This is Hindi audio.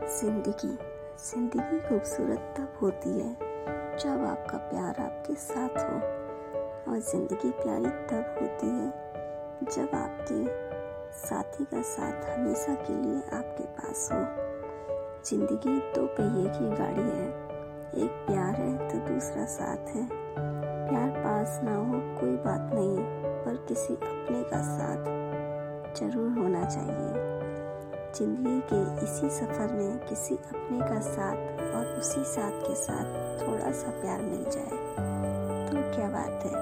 ज़िंदगी ज़िंदगी खूबसूरत तब होती है जब आपका प्यार आपके साथ हो और ज़िंदगी प्यारी तब होती है जब आपके साथी का साथ हमेशा के लिए आपके पास हो। ज़िंदगी दो पहिए की गाड़ी है, एक प्यार है तो दूसरा साथ है। प्यार पास ना हो कोई बात नहीं, पर किसी अपने का साथ ज़रूर होना चाहिए। ज़िंदगी के इसी सफ़र में किसी अपने का साथ और उसी साथ के साथ थोड़ा सा प्यार मिल जाए। तो क्या बात है?